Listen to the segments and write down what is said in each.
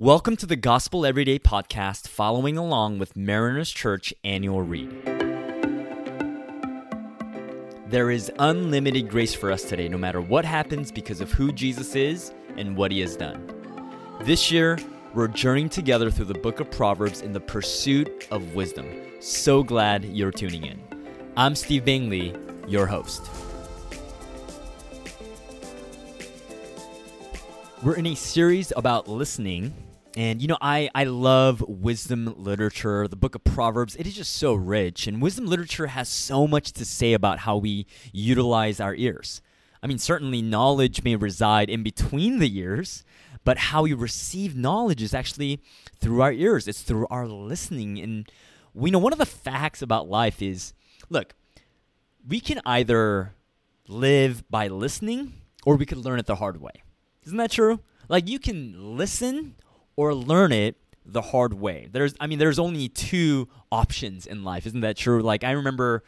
Welcome to the Gospel Everyday podcast, following along with Mariners Church annual read. There is unlimited grace for us today, no matter what happens, because of who Jesus is and what he has done. This year, we're journeying together through the book of Proverbs in the pursuit of wisdom. So glad you're tuning in. I'm Steve Bingley, your host. We're in a series about listening and you know, I, I love wisdom literature. The book of Proverbs, it is just so rich. And wisdom literature has so much to say about how we utilize our ears. I mean, certainly knowledge may reside in between the ears, but how we receive knowledge is actually through our ears. It's through our listening. And we know one of the facts about life is look, we can either live by listening or we could learn it the hard way. Isn't that true? Like you can listen or learn it the hard way. There's I mean there's only two options in life. Isn't that true? Like I remember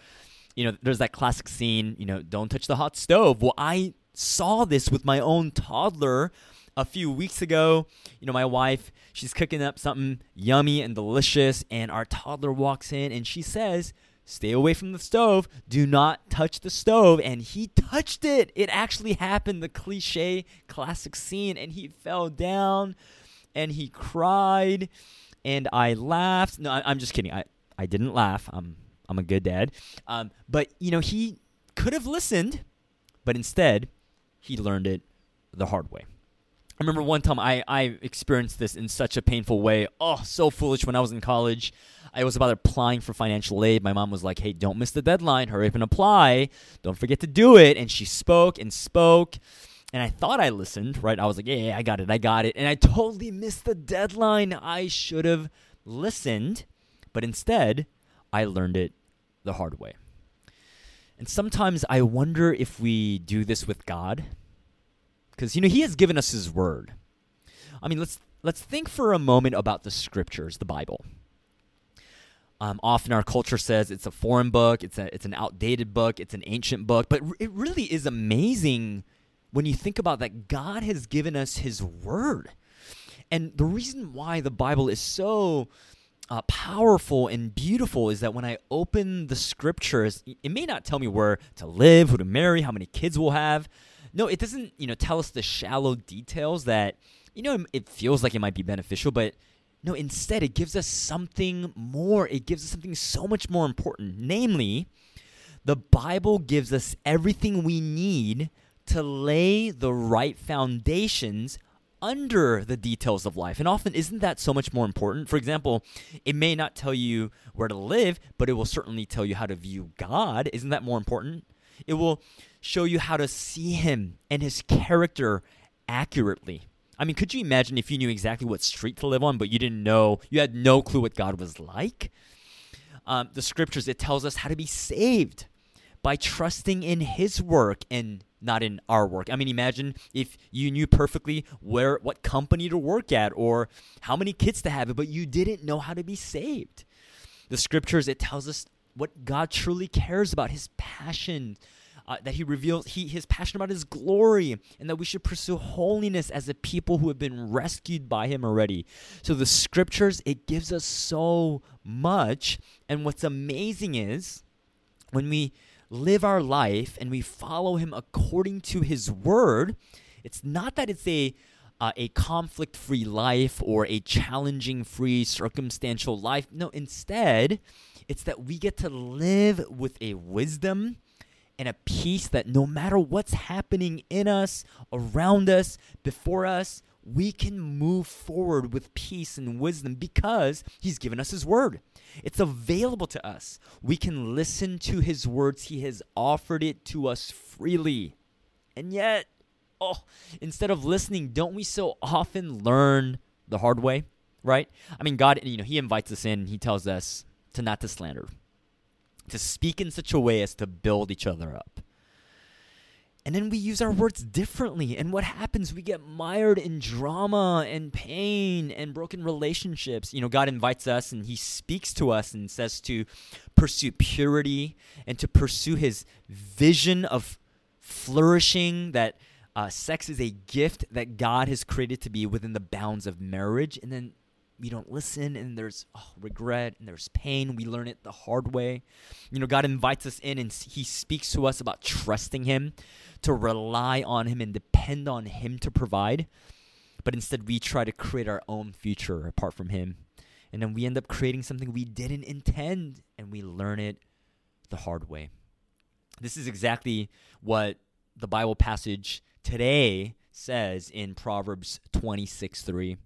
you know there's that classic scene, you know, don't touch the hot stove. Well, I saw this with my own toddler a few weeks ago. You know, my wife, she's cooking up something yummy and delicious and our toddler walks in and she says, "Stay away from the stove. Do not touch the stove." And he touched it. It actually happened, the cliche classic scene and he fell down and he cried and I laughed. No, I, am just kidding. I, I didn't laugh. I'm I'm a good dad. Um, but you know, he could have listened, but instead, he learned it the hard way. I remember one time I, I experienced this in such a painful way. Oh, so foolish when I was in college. I was about applying for financial aid. My mom was like, hey, don't miss the deadline. Hurry up and apply. Don't forget to do it. And she spoke and spoke and I thought I listened, right? I was like, yeah, yeah, I got it, I got it. And I totally missed the deadline. I should have listened, but instead, I learned it the hard way. And sometimes I wonder if we do this with God. Because, you know, He has given us His word. I mean, let's, let's think for a moment about the scriptures, the Bible. Um, often our culture says it's a foreign book, it's, a, it's an outdated book, it's an ancient book, but it really is amazing when you think about that, God has given us His Word. And the reason why the Bible is so uh, powerful and beautiful is that when I open the scriptures, it may not tell me where to live, who to marry, how many kids we'll have. No, it doesn't, you know, tell us the shallow details that, you know, it feels like it might be beneficial, but no, instead it gives us something more. It gives us something so much more important. Namely, the Bible gives us everything we need to lay the right foundations under the details of life. And often, isn't that so much more important? For example, it may not tell you where to live, but it will certainly tell you how to view God. Isn't that more important? It will show you how to see Him and His character accurately. I mean, could you imagine if you knew exactly what street to live on, but you didn't know, you had no clue what God was like? Um, the scriptures, it tells us how to be saved by trusting in His work and not in our work. I mean, imagine if you knew perfectly where what company to work at or how many kids to have, but you didn't know how to be saved. The scriptures it tells us what God truly cares about, His passion. Uh, that he reveals he his passion about his glory and that we should pursue holiness as a people who have been rescued by him already so the scriptures it gives us so much and what's amazing is when we live our life and we follow him according to his word, it's not that it's a uh, a conflict free life or a challenging free circumstantial life. No, instead, it's that we get to live with a wisdom and a peace that no matter what's happening in us, around us, before us, we can move forward with peace and wisdom because He's given us His Word. It's available to us. We can listen to His words. He has offered it to us freely. And yet, oh, instead of listening, don't we so often learn the hard way? Right? I mean, God, you know, He invites us in. He tells us to not to slander, to speak in such a way as to build each other up. And then we use our words differently. And what happens? We get mired in drama and pain and broken relationships. You know, God invites us and He speaks to us and says to pursue purity and to pursue His vision of flourishing that uh, sex is a gift that God has created to be within the bounds of marriage. And then we don't listen, and there's oh, regret and there's pain. We learn it the hard way. You know, God invites us in and He speaks to us about trusting Him, to rely on Him, and depend on Him to provide. But instead, we try to create our own future apart from Him. And then we end up creating something we didn't intend, and we learn it the hard way. This is exactly what the Bible passage today says in Proverbs 26 3.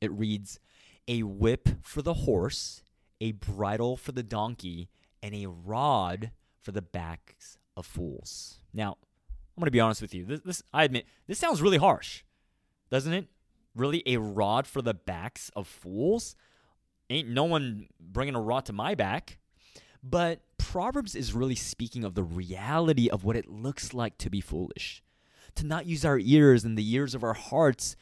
It reads, A whip for the horse, a bridle for the donkey, and a rod for the backs of fools. Now, I'm going to be honest with you. This, this, I admit, this sounds really harsh, doesn't it? Really, a rod for the backs of fools? Ain't no one bringing a rod to my back. But Proverbs is really speaking of the reality of what it looks like to be foolish, to not use our ears and the ears of our hearts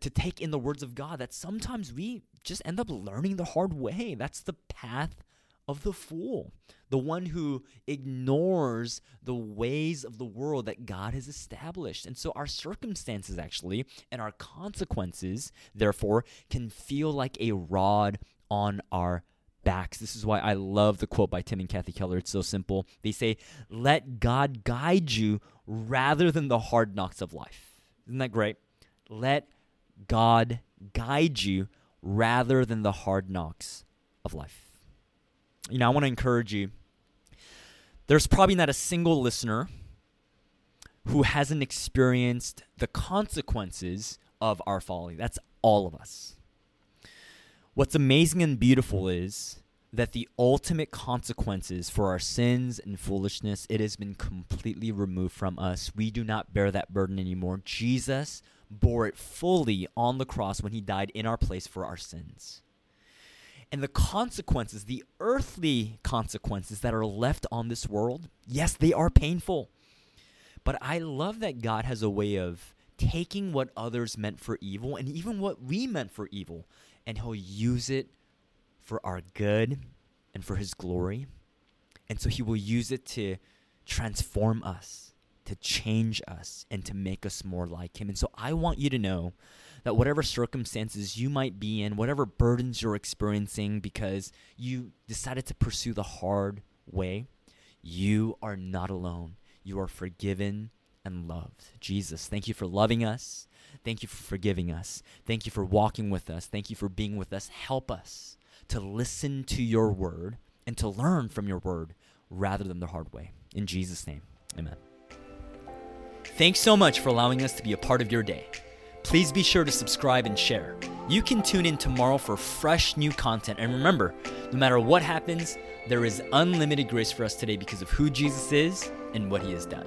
to take in the words of God, that sometimes we just end up learning the hard way. That's the path of the fool, the one who ignores the ways of the world that God has established. And so our circumstances, actually, and our consequences, therefore, can feel like a rod on our backs. This is why I love the quote by Tim and Kathy Keller. It's so simple. They say, Let God guide you rather than the hard knocks of life. Isn't that great? Let God guide you rather than the hard knocks of life. You know, I want to encourage you. There's probably not a single listener who hasn't experienced the consequences of our folly. That's all of us. What's amazing and beautiful is that the ultimate consequences for our sins and foolishness it has been completely removed from us. We do not bear that burden anymore. Jesus bore it fully on the cross when he died in our place for our sins. And the consequences the earthly consequences that are left on this world yes they are painful. But i love that god has a way of taking what others meant for evil and even what we meant for evil and He'll use it for our good and for His glory. And so He will use it to transform us, to change us, and to make us more like Him. And so I want you to know that whatever circumstances you might be in, whatever burdens you're experiencing because you decided to pursue the hard way, you are not alone. You are forgiven and loved. Jesus, thank you for loving us. Thank you for forgiving us. Thank you for walking with us. Thank you for being with us. Help us to listen to your word and to learn from your word rather than the hard way. In Jesus' name, amen. Thanks so much for allowing us to be a part of your day. Please be sure to subscribe and share. You can tune in tomorrow for fresh new content. And remember, no matter what happens, there is unlimited grace for us today because of who Jesus is and what he has done.